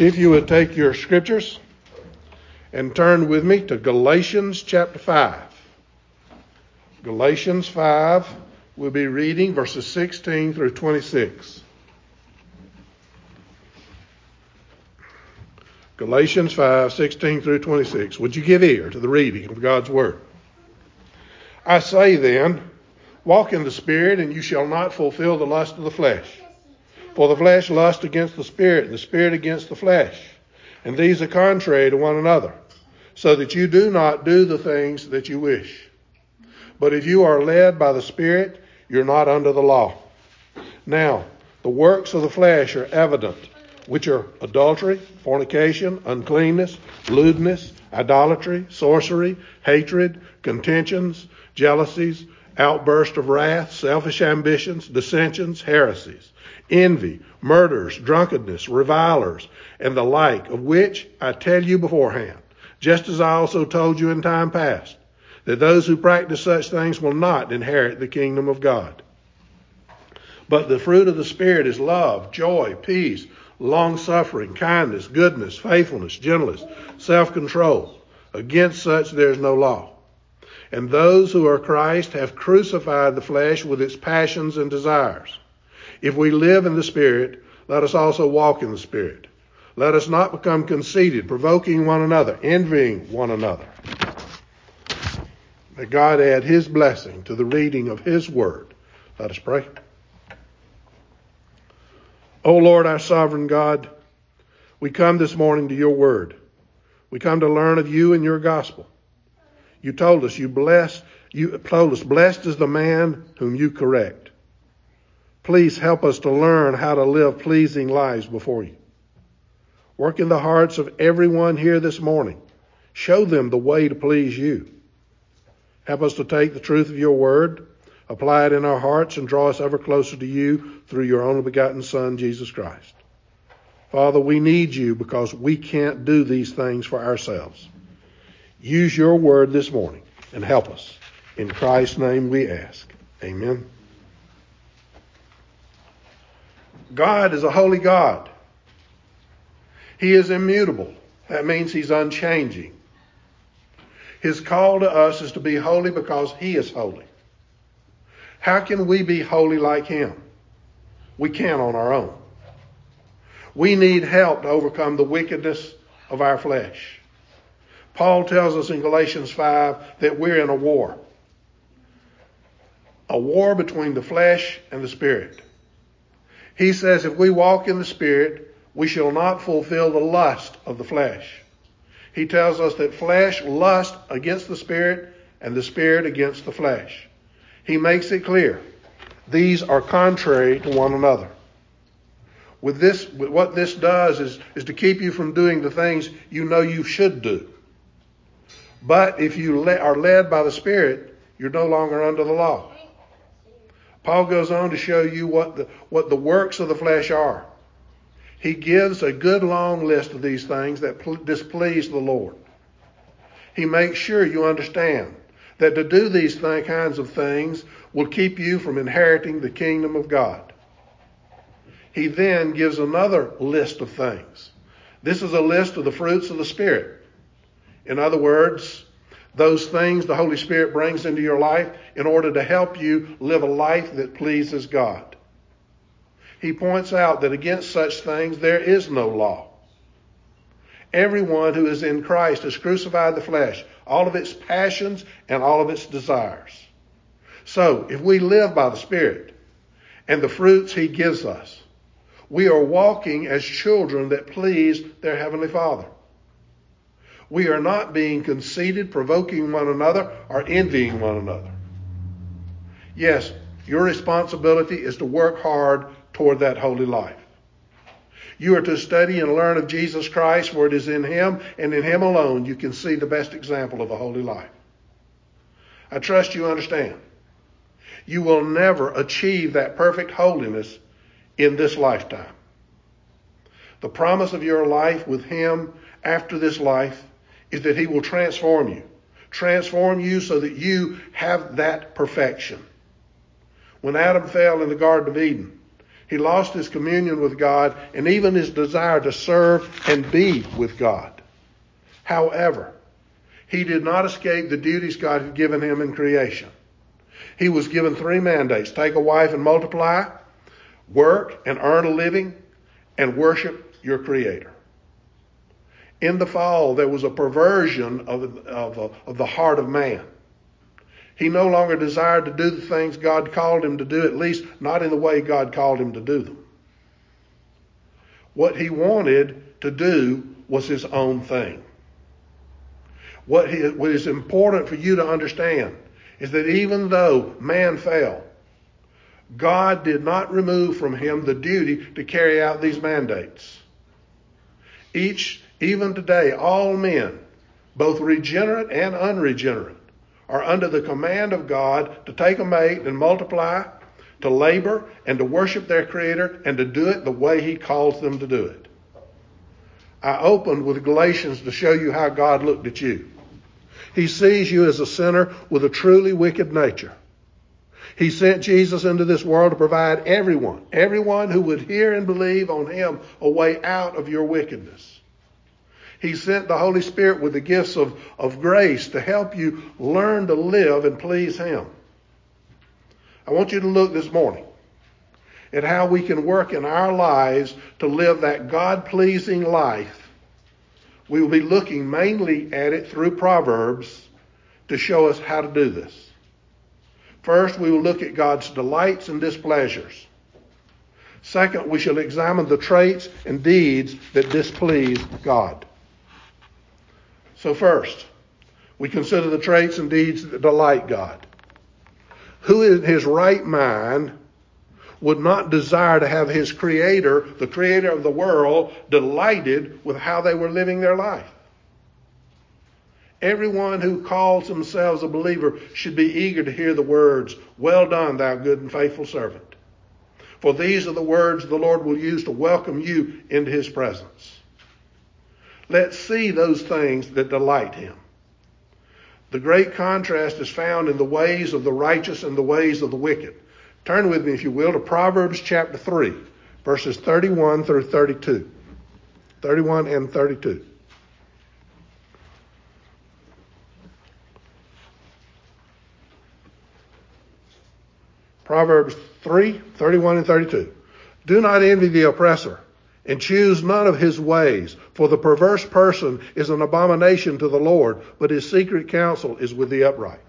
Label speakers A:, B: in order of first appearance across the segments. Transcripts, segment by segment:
A: If you would take your scriptures and turn with me to Galatians chapter 5. Galatians 5, we'll be reading verses 16 through 26. Galatians 5, 16 through 26. Would you give ear to the reading of God's Word? I say then, walk in the Spirit, and you shall not fulfill the lust of the flesh. For the flesh lusts against the Spirit, and the Spirit against the flesh. And these are contrary to one another, so that you do not do the things that you wish. But if you are led by the Spirit, you're not under the law. Now, the works of the flesh are evident which are adultery, fornication, uncleanness, lewdness, idolatry, sorcery, hatred, contentions, jealousies, outburst of wrath, selfish ambitions, dissensions, heresies, envy, murders, drunkenness, revilers, and the like, of which I tell you beforehand, just as I also told you in time past, that those who practice such things will not inherit the kingdom of God. But the fruit of the Spirit is love, joy, peace, long suffering, kindness, goodness, faithfulness, gentleness, self control. Against such there is no law. And those who are Christ have crucified the flesh with its passions and desires. If we live in the Spirit, let us also walk in the Spirit. Let us not become conceited, provoking one another, envying one another. May God add His blessing to the reading of His Word. Let us pray. O Lord, our sovereign God, we come this morning to your word. We come to learn of you and your gospel. You told us you blessed, you told us blessed is the man whom you correct. Please help us to learn how to live pleasing lives before you. Work in the hearts of everyone here this morning. Show them the way to please you. Help us to take the truth of your word Apply it in our hearts and draw us ever closer to you through your only begotten Son, Jesus Christ. Father, we need you because we can't do these things for ourselves. Use your word this morning and help us. In Christ's name we ask. Amen. God is a holy God. He is immutable. That means he's unchanging. His call to us is to be holy because he is holy. How can we be holy like him? We can't on our own. We need help to overcome the wickedness of our flesh. Paul tells us in Galatians 5 that we're in a war. A war between the flesh and the spirit. He says if we walk in the spirit, we shall not fulfill the lust of the flesh. He tells us that flesh lusts against the spirit and the spirit against the flesh he makes it clear these are contrary to one another. With this, what this does is, is to keep you from doing the things you know you should do. But if you le- are led by the Spirit, you're no longer under the law. Paul goes on to show you what the, what the works of the flesh are. He gives a good long list of these things that pl- displease the Lord. He makes sure you understand that to do these th- kinds of things will keep you from inheriting the kingdom of God. He then gives another list of things. This is a list of the fruits of the Spirit. In other words, those things the Holy Spirit brings into your life in order to help you live a life that pleases God. He points out that against such things there is no law. Everyone who is in Christ has crucified the flesh all of its passions, and all of its desires. So, if we live by the Spirit and the fruits He gives us, we are walking as children that please their Heavenly Father. We are not being conceited, provoking one another, or envying one another. Yes, your responsibility is to work hard toward that holy life. You are to study and learn of Jesus Christ, for it is in Him and in Him alone you can see the best example of a holy life. I trust you understand. You will never achieve that perfect holiness in this lifetime. The promise of your life with Him after this life is that He will transform you. Transform you so that you have that perfection. When Adam fell in the Garden of Eden, He lost his communion with God and even his desire to serve and be with God. However, he did not escape the duties God had given him in creation. He was given three mandates take a wife and multiply, work and earn a living, and worship your Creator. In the fall, there was a perversion of, of, of the heart of man. He no longer desired to do the things God called him to do, at least not in the way God called him to do them. What he wanted to do was his own thing. What, he, what is important for you to understand is that even though man fell, God did not remove from him the duty to carry out these mandates. Each, even today, all men, both regenerate and unregenerate, are under the command of God to take a mate and multiply, to labor, and to worship their Creator, and to do it the way He calls them to do it. I opened with Galatians to show you how God looked at you. He sees you as a sinner with a truly wicked nature. He sent Jesus into this world to provide everyone, everyone who would hear and believe on him, a way out of your wickedness. He sent the Holy Spirit with the gifts of, of grace to help you learn to live and please him. I want you to look this morning at how we can work in our lives to live that God pleasing life we will be looking mainly at it through Proverbs to show us how to do this. First, we will look at God's delights and displeasures. Second, we shall examine the traits and deeds that displease God. So, first, we consider the traits and deeds that delight God. Who in his right mind would not desire to have his creator, the creator of the world, delighted with how they were living their life. Everyone who calls themselves a believer should be eager to hear the words, Well done, thou good and faithful servant. For these are the words the Lord will use to welcome you into his presence. Let's see those things that delight him. The great contrast is found in the ways of the righteous and the ways of the wicked. Turn with me, if you will, to Proverbs chapter 3, verses 31 through 32. 31 and 32. Proverbs 3, 31 and 32. Do not envy the oppressor and choose none of his ways, for the perverse person is an abomination to the Lord, but his secret counsel is with the upright.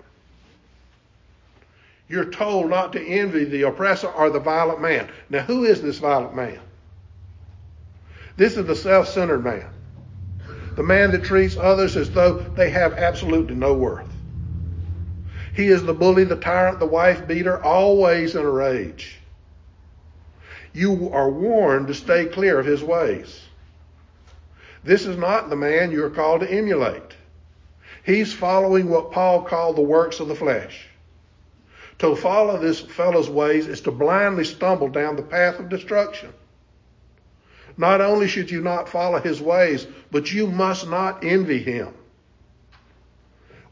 A: You're told not to envy the oppressor or the violent man. Now, who is this violent man? This is the self centered man. The man that treats others as though they have absolutely no worth. He is the bully, the tyrant, the wife beater, always in a rage. You are warned to stay clear of his ways. This is not the man you are called to emulate. He's following what Paul called the works of the flesh. To follow this fellow's ways is to blindly stumble down the path of destruction. Not only should you not follow his ways, but you must not envy him.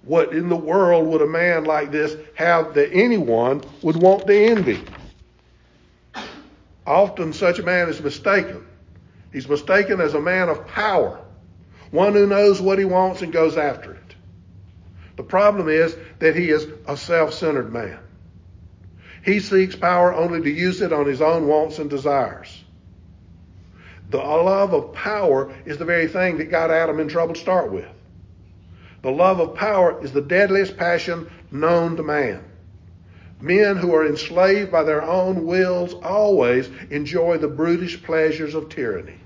A: What in the world would a man like this have that anyone would want to envy? Often such a man is mistaken. He's mistaken as a man of power, one who knows what he wants and goes after it. The problem is that he is a self centered man. He seeks power only to use it on his own wants and desires. The love of power is the very thing that got Adam in trouble to start with. The love of power is the deadliest passion known to man. Men who are enslaved by their own wills always enjoy the brutish pleasures of tyranny.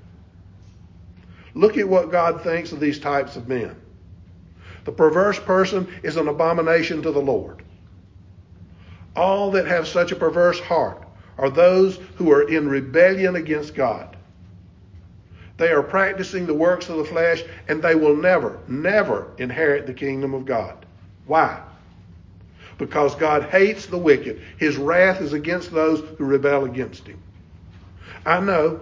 A: Look at what God thinks of these types of men. The perverse person is an abomination to the Lord. All that have such a perverse heart are those who are in rebellion against God. They are practicing the works of the flesh and they will never, never inherit the kingdom of God. Why? Because God hates the wicked. His wrath is against those who rebel against him. I know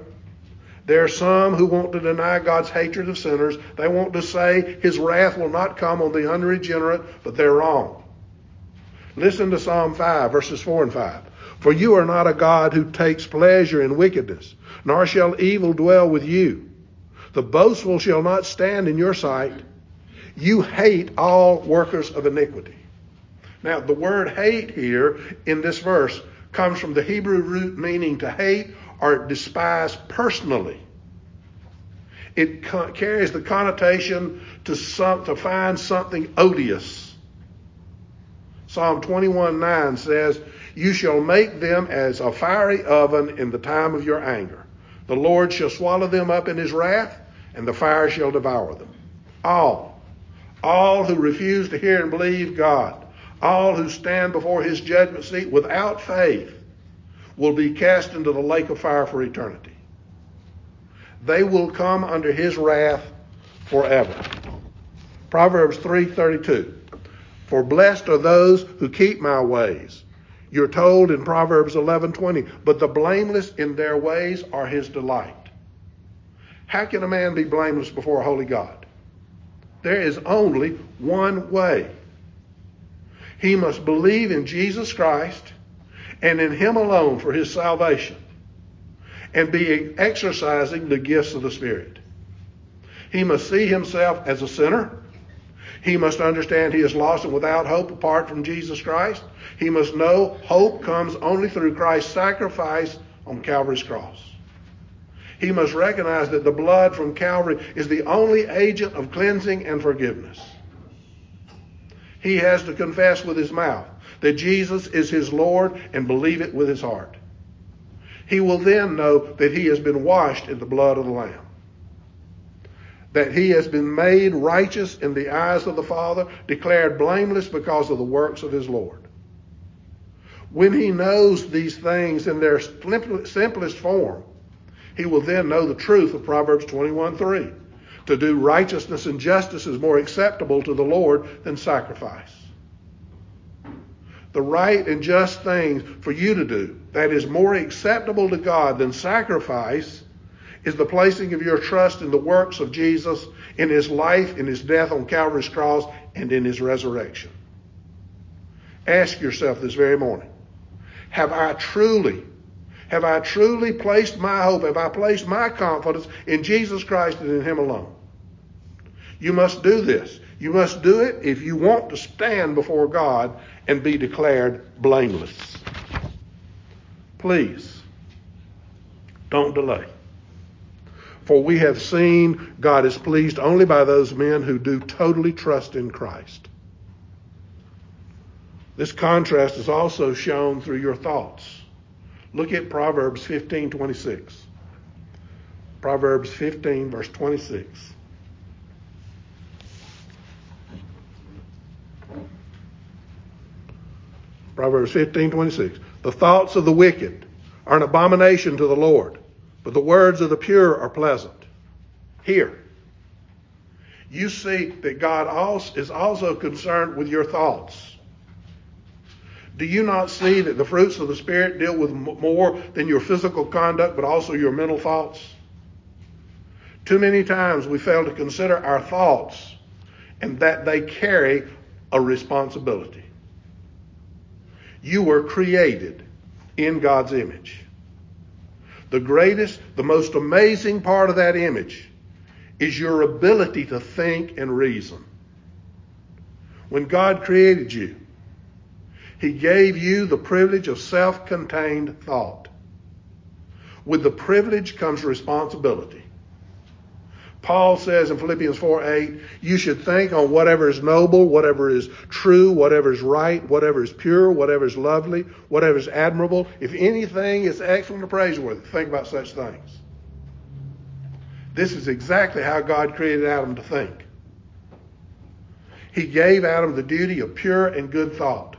A: there are some who want to deny God's hatred of sinners. They want to say his wrath will not come on the unregenerate, but they're wrong. Listen to Psalm 5, verses 4 and 5. For you are not a God who takes pleasure in wickedness, nor shall evil dwell with you. The boastful shall not stand in your sight. You hate all workers of iniquity. Now, the word hate here in this verse comes from the Hebrew root meaning to hate or despise personally. It carries the connotation to, some, to find something odious. Psalm 21 9 says, You shall make them as a fiery oven in the time of your anger. The Lord shall swallow them up in his wrath, and the fire shall devour them. All, all who refuse to hear and believe God, all who stand before his judgment seat without faith, will be cast into the lake of fire for eternity. They will come under his wrath forever. Proverbs 3:32. For blessed are those who keep my ways. You're told in Proverbs 11:20, but the blameless in their ways are his delight. How can a man be blameless before a holy God? There is only one way. He must believe in Jesus Christ and in Him alone for his salvation and be exercising the gifts of the Spirit. He must see himself as a sinner. He must understand he is lost and without hope apart from Jesus Christ. He must know hope comes only through Christ's sacrifice on Calvary's cross. He must recognize that the blood from Calvary is the only agent of cleansing and forgiveness. He has to confess with his mouth that Jesus is his Lord and believe it with his heart. He will then know that he has been washed in the blood of the Lamb. That he has been made righteous in the eyes of the Father, declared blameless because of the works of his Lord. When he knows these things in their simplest form, he will then know the truth of Proverbs 21:3. To do righteousness and justice is more acceptable to the Lord than sacrifice the right and just thing for you to do that is more acceptable to God than sacrifice is the placing of your trust in the works of Jesus, in his life, in his death on Calvary's cross, and in his resurrection. Ask yourself this very morning Have I truly, have I truly placed my hope, have I placed my confidence in Jesus Christ and in him alone? You must do this. You must do it if you want to stand before God and be declared blameless. Please, don't delay. For we have seen God is pleased only by those men who do totally trust in Christ. This contrast is also shown through your thoughts. Look at Proverbs 15:26. Proverbs 15 verse 26. Proverbs 15, 26. The thoughts of the wicked are an abomination to the Lord, but the words of the pure are pleasant. Here, you see that God is also concerned with your thoughts. Do you not see that the fruits of the Spirit deal with more than your physical conduct, but also your mental thoughts? Too many times we fail to consider our thoughts and that they carry a responsibility. You were created in God's image. The greatest, the most amazing part of that image is your ability to think and reason. When God created you, He gave you the privilege of self contained thought. With the privilege comes responsibility. Paul says in Philippians 4 8, you should think on whatever is noble, whatever is true, whatever is right, whatever is pure, whatever is lovely, whatever is admirable. If anything is excellent or praiseworthy, think about such things. This is exactly how God created Adam to think. He gave Adam the duty of pure and good thought.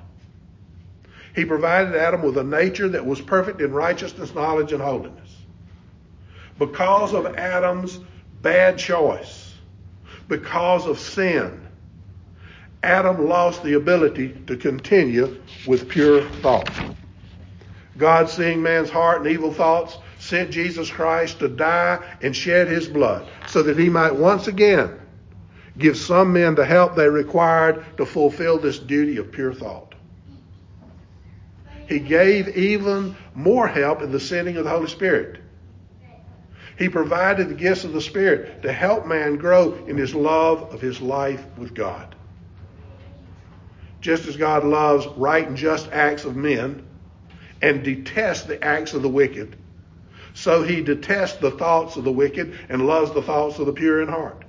A: He provided Adam with a nature that was perfect in righteousness, knowledge, and holiness. Because of Adam's bad choice, because of sin, Adam lost the ability to continue with pure thought. God, seeing man's heart and evil thoughts, sent Jesus Christ to die and shed his blood so that he might once again give some men the help they required to fulfill this duty of pure thought. He gave even more help in the sending of the Holy Spirit. He provided the gifts of the Spirit to help man grow in his love of his life with God. Just as God loves right and just acts of men and detests the acts of the wicked, so he detests the thoughts of the wicked and loves the thoughts of the pure in heart.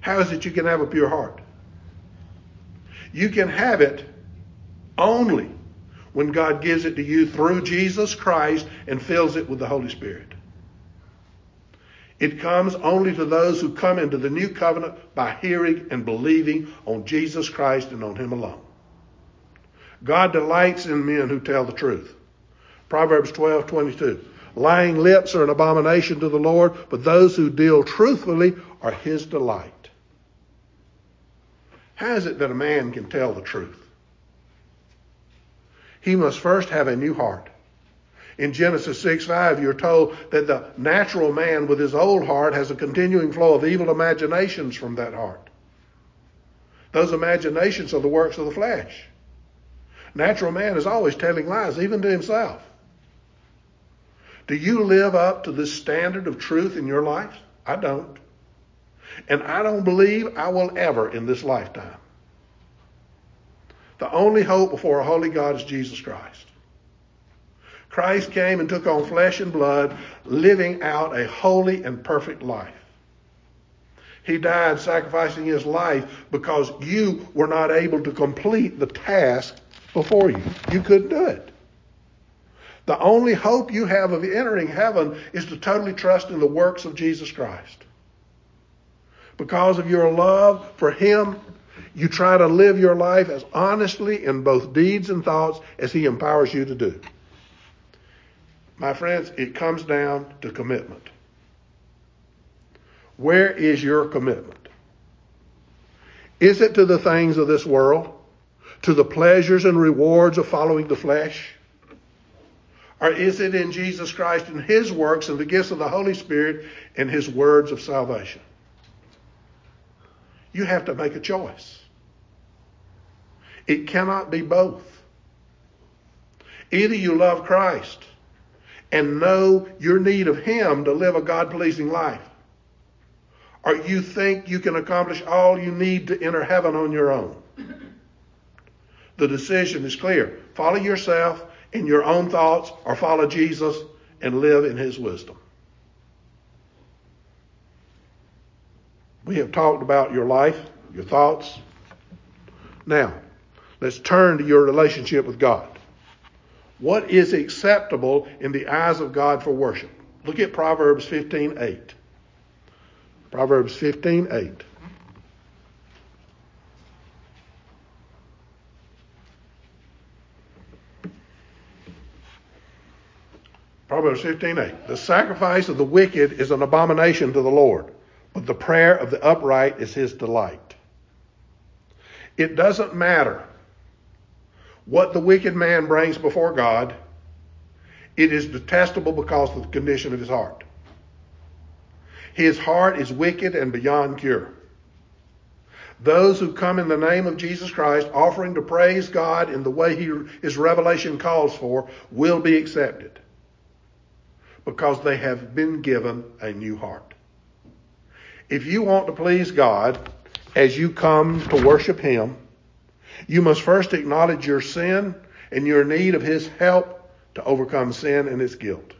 A: How is it you can have a pure heart? You can have it only when God gives it to you through Jesus Christ and fills it with the Holy Spirit. It comes only to those who come into the new covenant by hearing and believing on Jesus Christ and on Him alone. God delights in men who tell the truth. Proverbs 12:22. Lying lips are an abomination to the Lord, but those who deal truthfully are his delight. How is it that a man can tell the truth? He must first have a new heart. In Genesis 6 5, you're told that the natural man with his old heart has a continuing flow of evil imaginations from that heart. Those imaginations are the works of the flesh. Natural man is always telling lies, even to himself. Do you live up to this standard of truth in your life? I don't. And I don't believe I will ever in this lifetime. The only hope before a holy God is Jesus Christ. Christ came and took on flesh and blood, living out a holy and perfect life. He died sacrificing his life because you were not able to complete the task before you. You couldn't do it. The only hope you have of entering heaven is to totally trust in the works of Jesus Christ. Because of your love for Him, you try to live your life as honestly in both deeds and thoughts as He empowers you to do. My friends, it comes down to commitment. Where is your commitment? Is it to the things of this world? To the pleasures and rewards of following the flesh? Or is it in Jesus Christ and His works and the gifts of the Holy Spirit and His words of salvation? You have to make a choice. It cannot be both. Either you love Christ and know your need of Him to live a God pleasing life, or you think you can accomplish all you need to enter heaven on your own. The decision is clear. Follow yourself in your own thoughts or follow Jesus and live in his wisdom. We have talked about your life, your thoughts. Now, let's turn to your relationship with God. What is acceptable in the eyes of God for worship? Look at Proverbs 15:8. Proverbs 15:8. Proverbs 15:8. The sacrifice of the wicked is an abomination to the Lord, but the prayer of the upright is his delight. It doesn't matter what the wicked man brings before God. It is detestable because of the condition of his heart. His heart is wicked and beyond cure. Those who come in the name of Jesus Christ, offering to praise God in the way he, his revelation calls for, will be accepted because they have been given a new heart. If you want to please God as you come to worship Him, you must first acknowledge your sin and your need of His help to overcome sin and its guilt.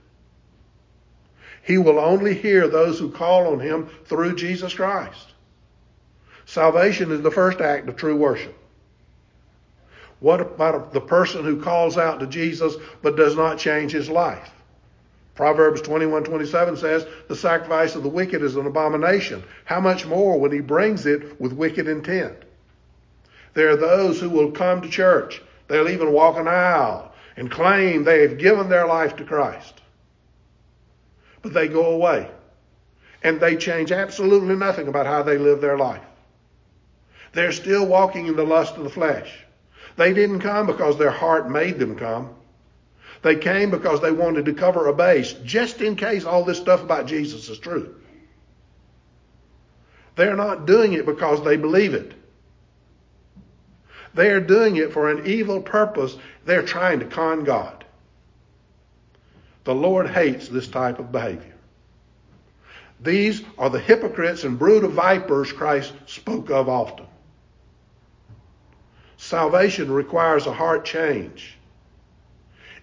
A: He will only hear those who call on Him through Jesus Christ. Salvation is the first act of true worship. What about the person who calls out to Jesus but does not change his life? Proverbs 21:27 says, "The sacrifice of the wicked is an abomination. How much more when he brings it with wicked intent?" There are those who will come to church. They'll even walk an aisle and claim they have given their life to Christ. But they go away and they change absolutely nothing about how they live their life. They're still walking in the lust of the flesh. They didn't come because their heart made them come. They came because they wanted to cover a base, just in case all this stuff about Jesus is true. They're not doing it because they believe it. They are doing it for an evil purpose. They're trying to con God. The Lord hates this type of behavior. These are the hypocrites and brood of vipers Christ spoke of often. Salvation requires a heart change.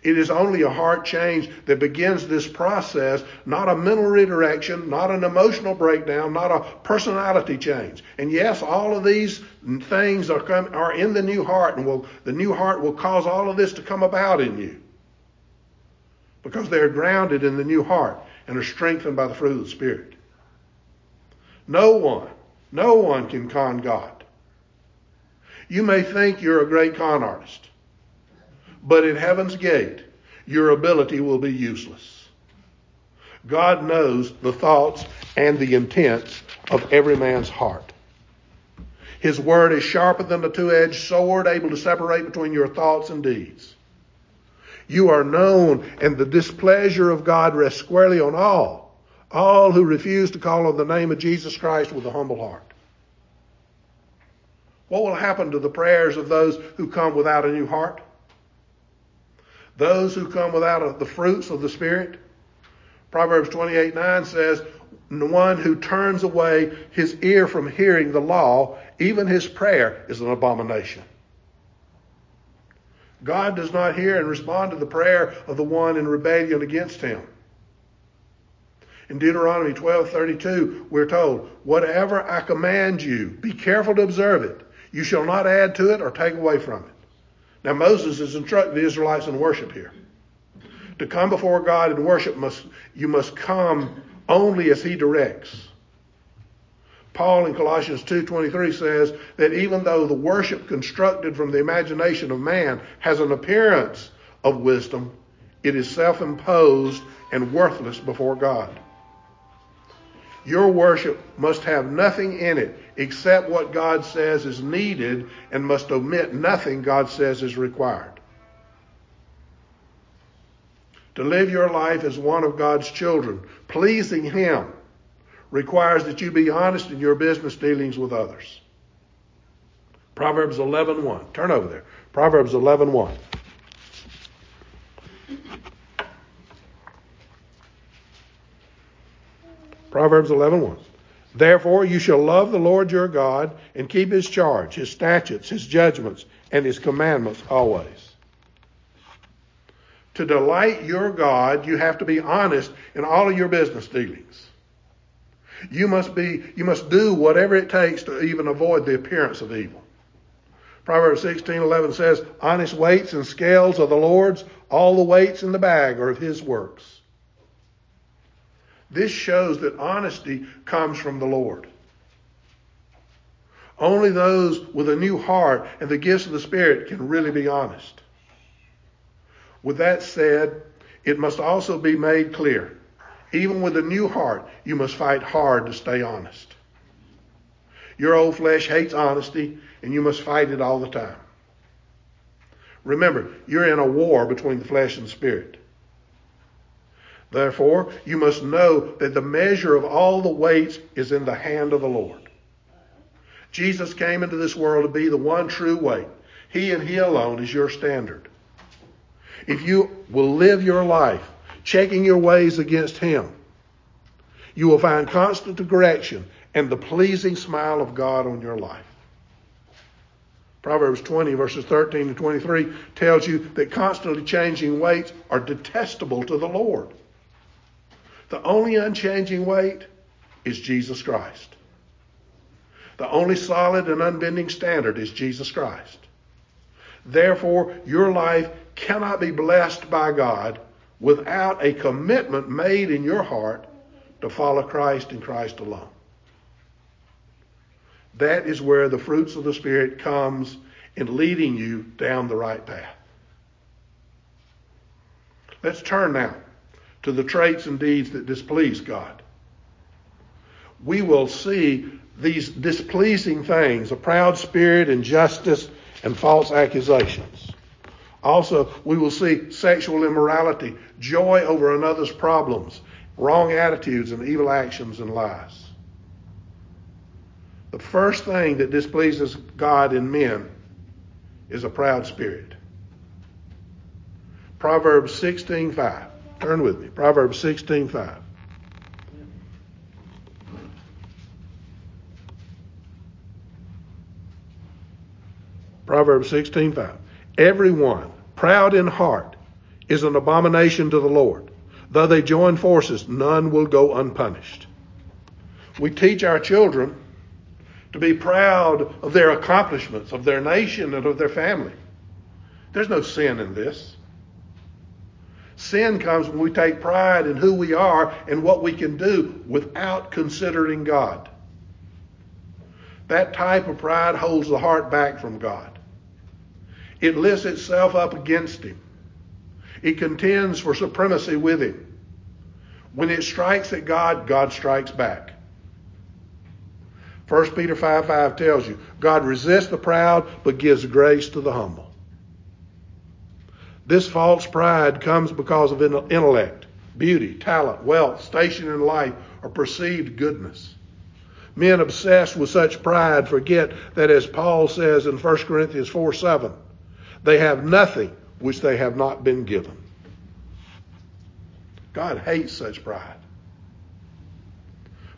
A: It is only a heart change that begins this process, not a mental redirection, not an emotional breakdown, not a personality change. And yes, all of these things are, come, are in the new heart, and will, the new heart will cause all of this to come about in you. Because they are grounded in the new heart and are strengthened by the fruit of the Spirit. No one, no one can con God. You may think you're a great con artist. But at heaven's gate, your ability will be useless. God knows the thoughts and the intents of every man's heart. His word is sharper than a two-edged sword, able to separate between your thoughts and deeds. You are known, and the displeasure of God rests squarely on all, all who refuse to call on the name of Jesus Christ with a humble heart. What will happen to the prayers of those who come without a new heart? Those who come without the fruits of the Spirit. Proverbs 28 9 says, the one who turns away his ear from hearing the law, even his prayer is an abomination. God does not hear and respond to the prayer of the one in rebellion against him. In Deuteronomy 12:32, we're told, "Whatever I command you, be careful to observe it. You shall not add to it or take away from it." Now Moses is instructing the Israelites in worship here. To come before God and worship must you must come only as he directs. Paul in Colossians 2:23 says that even though the worship constructed from the imagination of man has an appearance of wisdom, it is self-imposed and worthless before God. Your worship must have nothing in it except what God says is needed and must omit nothing God says is required. To live your life as one of God's children, pleasing Him, requires that you be honest in your business dealings with others. Proverbs 11:1. Turn over there. Proverbs 11:1. Proverbs 11:1. Therefore you shall love the Lord your God and keep his charge, his statutes, his judgments, and his commandments always. To delight your God, you have to be honest in all of your business dealings. You must be you must do whatever it takes to even avoid the appearance of evil. Proverbs 16:11 says, "Honest weights and scales are the Lord's; all the weights in the bag are of his works." This shows that honesty comes from the Lord. Only those with a new heart and the gifts of the Spirit can really be honest. With that said, it must also be made clear even with a new heart, you must fight hard to stay honest. Your old flesh hates honesty, and you must fight it all the time. Remember, you're in a war between the flesh and the spirit. Therefore, you must know that the measure of all the weights is in the hand of the Lord. Jesus came into this world to be the one true weight. He and He alone is your standard. If you will live your life checking your ways against Him, you will find constant correction and the pleasing smile of God on your life. Proverbs 20, verses 13 to 23 tells you that constantly changing weights are detestable to the Lord. The only unchanging weight is Jesus Christ. The only solid and unbending standard is Jesus Christ. Therefore, your life cannot be blessed by God without a commitment made in your heart to follow Christ and Christ alone. That is where the fruits of the Spirit comes in leading you down the right path. Let's turn now to the traits and deeds that displease God. We will see these displeasing things a proud spirit, injustice, and false accusations. Also, we will see sexual immorality, joy over another's problems, wrong attitudes, and evil actions and lies. The first thing that displeases God in men is a proud spirit. Proverbs 16:5. Turn with me. Proverbs 16:5. Proverbs 16:5. Everyone proud in heart is an abomination to the Lord. Though they join forces, none will go unpunished. We teach our children to be proud of their accomplishments, of their nation, and of their family. There's no sin in this. Sin comes when we take pride in who we are and what we can do without considering God. That type of pride holds the heart back from God. It lifts itself up against Him. It contends for supremacy with Him. When it strikes at God, God strikes back. 1 Peter 5 5 tells you, God resists the proud, but gives grace to the humble. This false pride comes because of intellect, beauty, talent, wealth, station in life, or perceived goodness. Men obsessed with such pride forget that, as Paul says in 1 Corinthians 4 7, they have nothing which they have not been given. God hates such pride.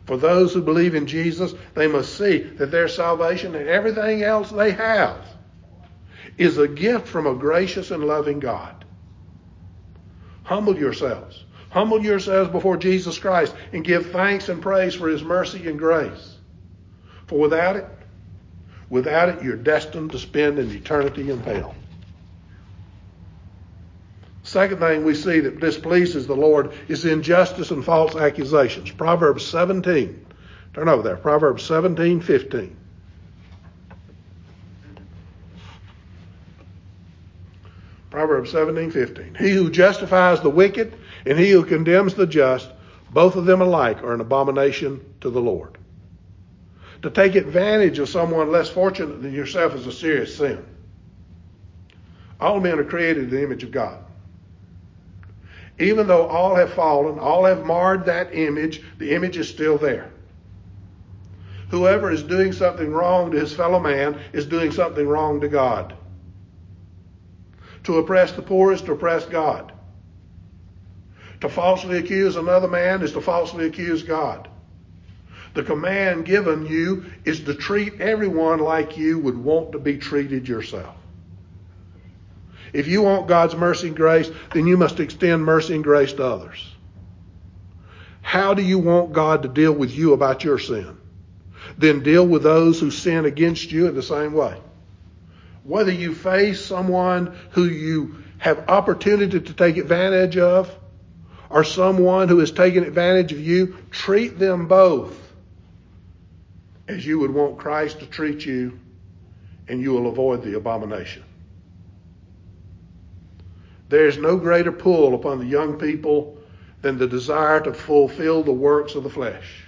A: For those who believe in Jesus, they must see that their salvation and everything else they have is a gift from a gracious and loving God. Humble yourselves. Humble yourselves before Jesus Christ and give thanks and praise for his mercy and grace. For without it, without it, you're destined to spend an eternity in hell. Second thing we see that displeases the Lord is injustice and false accusations. Proverbs 17. Turn over there. Proverbs 17, 15. Proverbs 17, 15. He who justifies the wicked and he who condemns the just, both of them alike are an abomination to the Lord. To take advantage of someone less fortunate than yourself is a serious sin. All men are created in the image of God. Even though all have fallen, all have marred that image, the image is still there. Whoever is doing something wrong to his fellow man is doing something wrong to God. To oppress the poor is to oppress God. To falsely accuse another man is to falsely accuse God. The command given you is to treat everyone like you would want to be treated yourself. If you want God's mercy and grace, then you must extend mercy and grace to others. How do you want God to deal with you about your sin? Then deal with those who sin against you in the same way. Whether you face someone who you have opportunity to take advantage of, or someone who has taken advantage of you, treat them both as you would want Christ to treat you, and you will avoid the abomination. There is no greater pull upon the young people than the desire to fulfill the works of the flesh.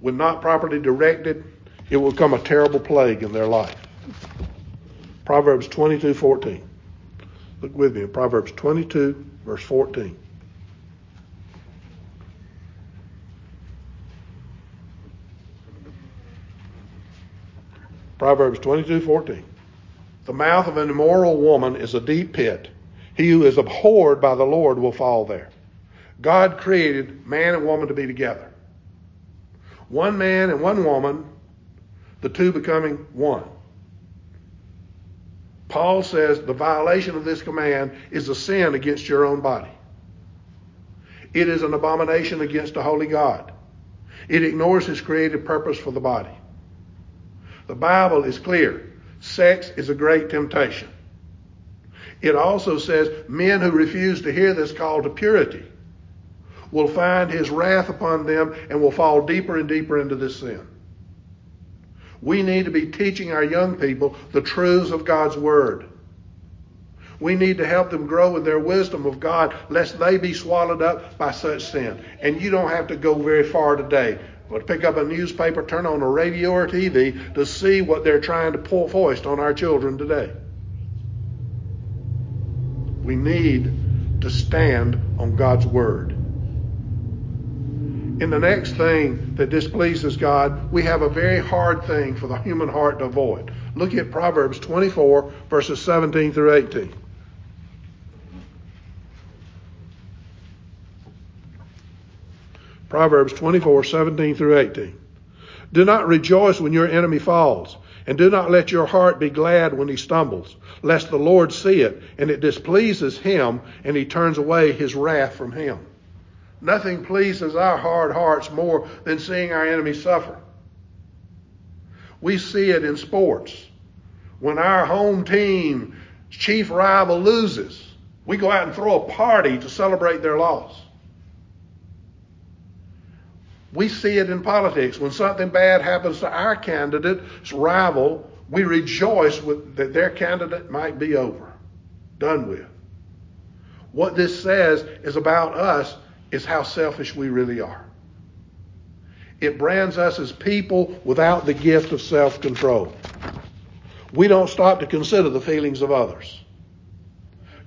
A: When not properly directed, it will become a terrible plague in their life. Proverbs 22:14. Look with me in Proverbs 22 verse 14. Proverbs 22:14. The mouth of an immoral woman is a deep pit. He who is abhorred by the Lord will fall there. God created man and woman to be together. One man and one woman, the two becoming one. Paul says the violation of this command is a sin against your own body. It is an abomination against a holy God. It ignores his created purpose for the body. The Bible is clear. Sex is a great temptation. It also says men who refuse to hear this call to purity will find his wrath upon them and will fall deeper and deeper into this sin. We need to be teaching our young people the truths of God's Word. We need to help them grow in their wisdom of God, lest they be swallowed up by such sin. And you don't have to go very far today or pick up a newspaper, turn on a radio or TV to see what they're trying to pour foist on our children today. We need to stand on God's word. In the next thing that displeases God, we have a very hard thing for the human heart to avoid Look at Proverbs 24, verses 17 through 18. Proverbs 24, 17 through 18. Do not rejoice when your enemy falls, and do not let your heart be glad when he stumbles, lest the Lord see it, and it displeases him, and he turns away his wrath from him. Nothing pleases our hard hearts more than seeing our enemy suffer. We see it in sports. When our home team chief rival loses, we go out and throw a party to celebrate their loss. We see it in politics. When something bad happens to our candidate's rival, we rejoice with, that their candidate might be over, done with. What this says is about us is how selfish we really are. It brands us as people without the gift of self control. We don't stop to consider the feelings of others.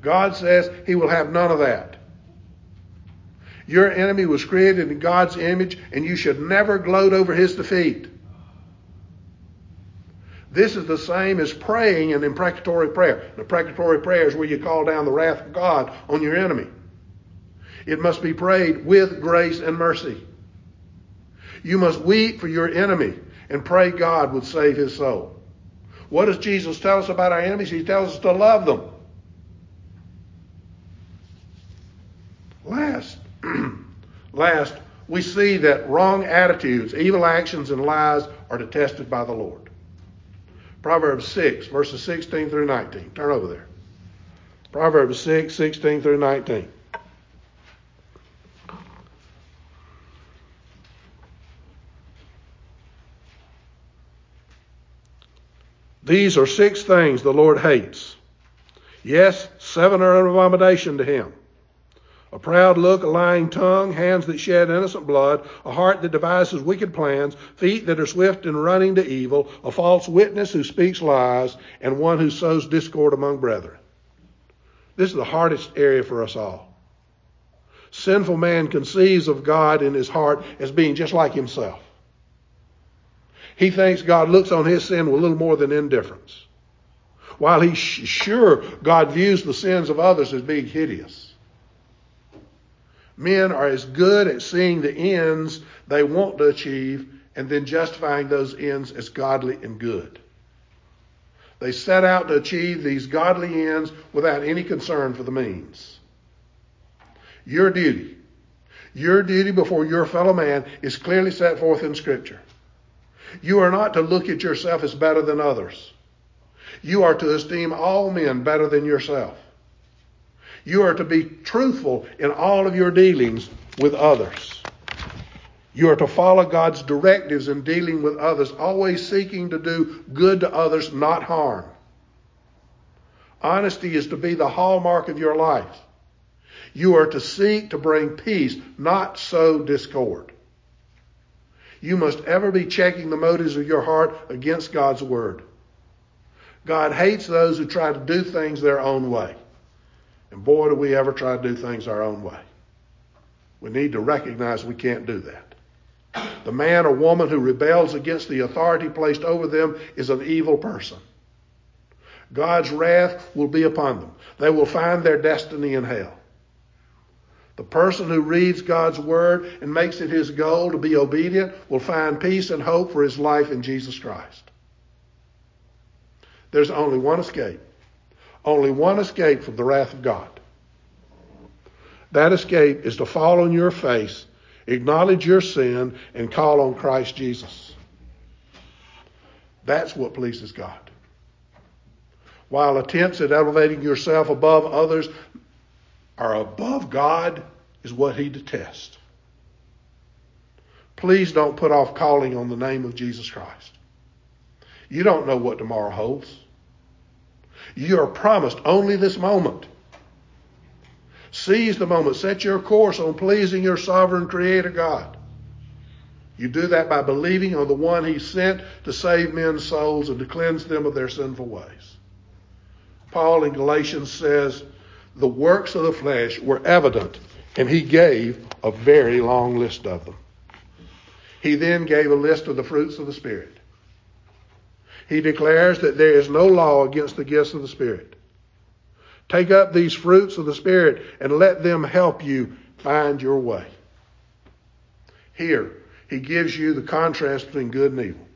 A: God says He will have none of that. Your enemy was created in God's image, and you should never gloat over his defeat. This is the same as praying an imprecatory prayer. The imprecatory prayer is where you call down the wrath of God on your enemy. It must be prayed with grace and mercy. You must weep for your enemy and pray God would save his soul. What does Jesus tell us about our enemies? He tells us to love them. Last, Last, we see that wrong attitudes, evil actions, and lies are detested by the Lord. Proverbs 6, verses 16 through 19. Turn over there. Proverbs 6, 16 through 19. These are six things the Lord hates. Yes, seven are an abomination to him a proud look, a lying tongue, hands that shed innocent blood, a heart that devises wicked plans, feet that are swift in running to evil, a false witness who speaks lies, and one who sows discord among brethren. This is the hardest area for us all. Sinful man conceives of God in his heart as being just like himself. He thinks God looks on his sin with little more than indifference. While he's sure God views the sins of others as being hideous. Men are as good at seeing the ends they want to achieve and then justifying those ends as godly and good. They set out to achieve these godly ends without any concern for the means. Your duty, your duty before your fellow man is clearly set forth in Scripture. You are not to look at yourself as better than others. You are to esteem all men better than yourself. You are to be truthful in all of your dealings with others. You are to follow God's directives in dealing with others, always seeking to do good to others, not harm. Honesty is to be the hallmark of your life. You are to seek to bring peace, not sow discord. You must ever be checking the motives of your heart against God's word. God hates those who try to do things their own way. And boy, do we ever try to do things our own way. We need to recognize we can't do that. The man or woman who rebels against the authority placed over them is an evil person. God's wrath will be upon them. They will find their destiny in hell. The person who reads God's word and makes it his goal to be obedient will find peace and hope for his life in Jesus Christ. There's only one escape. Only one escape from the wrath of God. That escape is to fall on your face, acknowledge your sin, and call on Christ Jesus. That's what pleases God. While attempts at elevating yourself above others are above God, is what he detests. Please don't put off calling on the name of Jesus Christ. You don't know what tomorrow holds. You are promised only this moment. Seize the moment. Set your course on pleasing your sovereign creator God. You do that by believing on the one he sent to save men's souls and to cleanse them of their sinful ways. Paul in Galatians says, the works of the flesh were evident, and he gave a very long list of them. He then gave a list of the fruits of the Spirit. he declares that there is no law against the gifts of the Spirit. Take up these fruits of the Spirit and let them help you find your way. Here, he gives you the contrast between good and evil.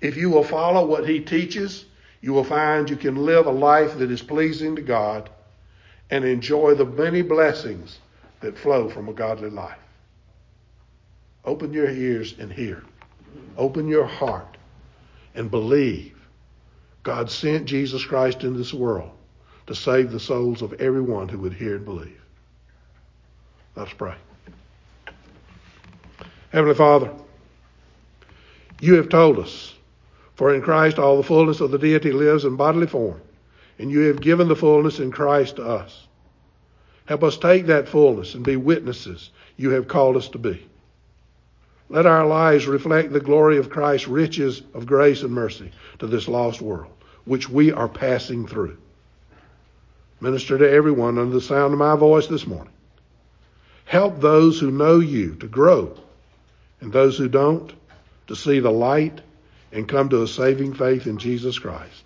A: If you will follow what he teaches, you will find you can live a life that is pleasing to God and enjoy the many blessings that flow from a godly life. Open your ears and hear. Open your heart and believe. God sent Jesus Christ into this world to save the souls of everyone who would hear and believe. Let's pray. Heavenly Father, you have told us, for in Christ all the fullness of the deity lives in bodily form, and you have given the fullness in Christ to us. Help us take that fullness and be witnesses you have called us to be. Let our lives reflect the glory of Christ's riches of grace and mercy to this lost world, which we are passing through. Minister to everyone under the sound of my voice this morning. Help those who know you to grow, and those who don't to see the light and come to a saving faith in Jesus Christ.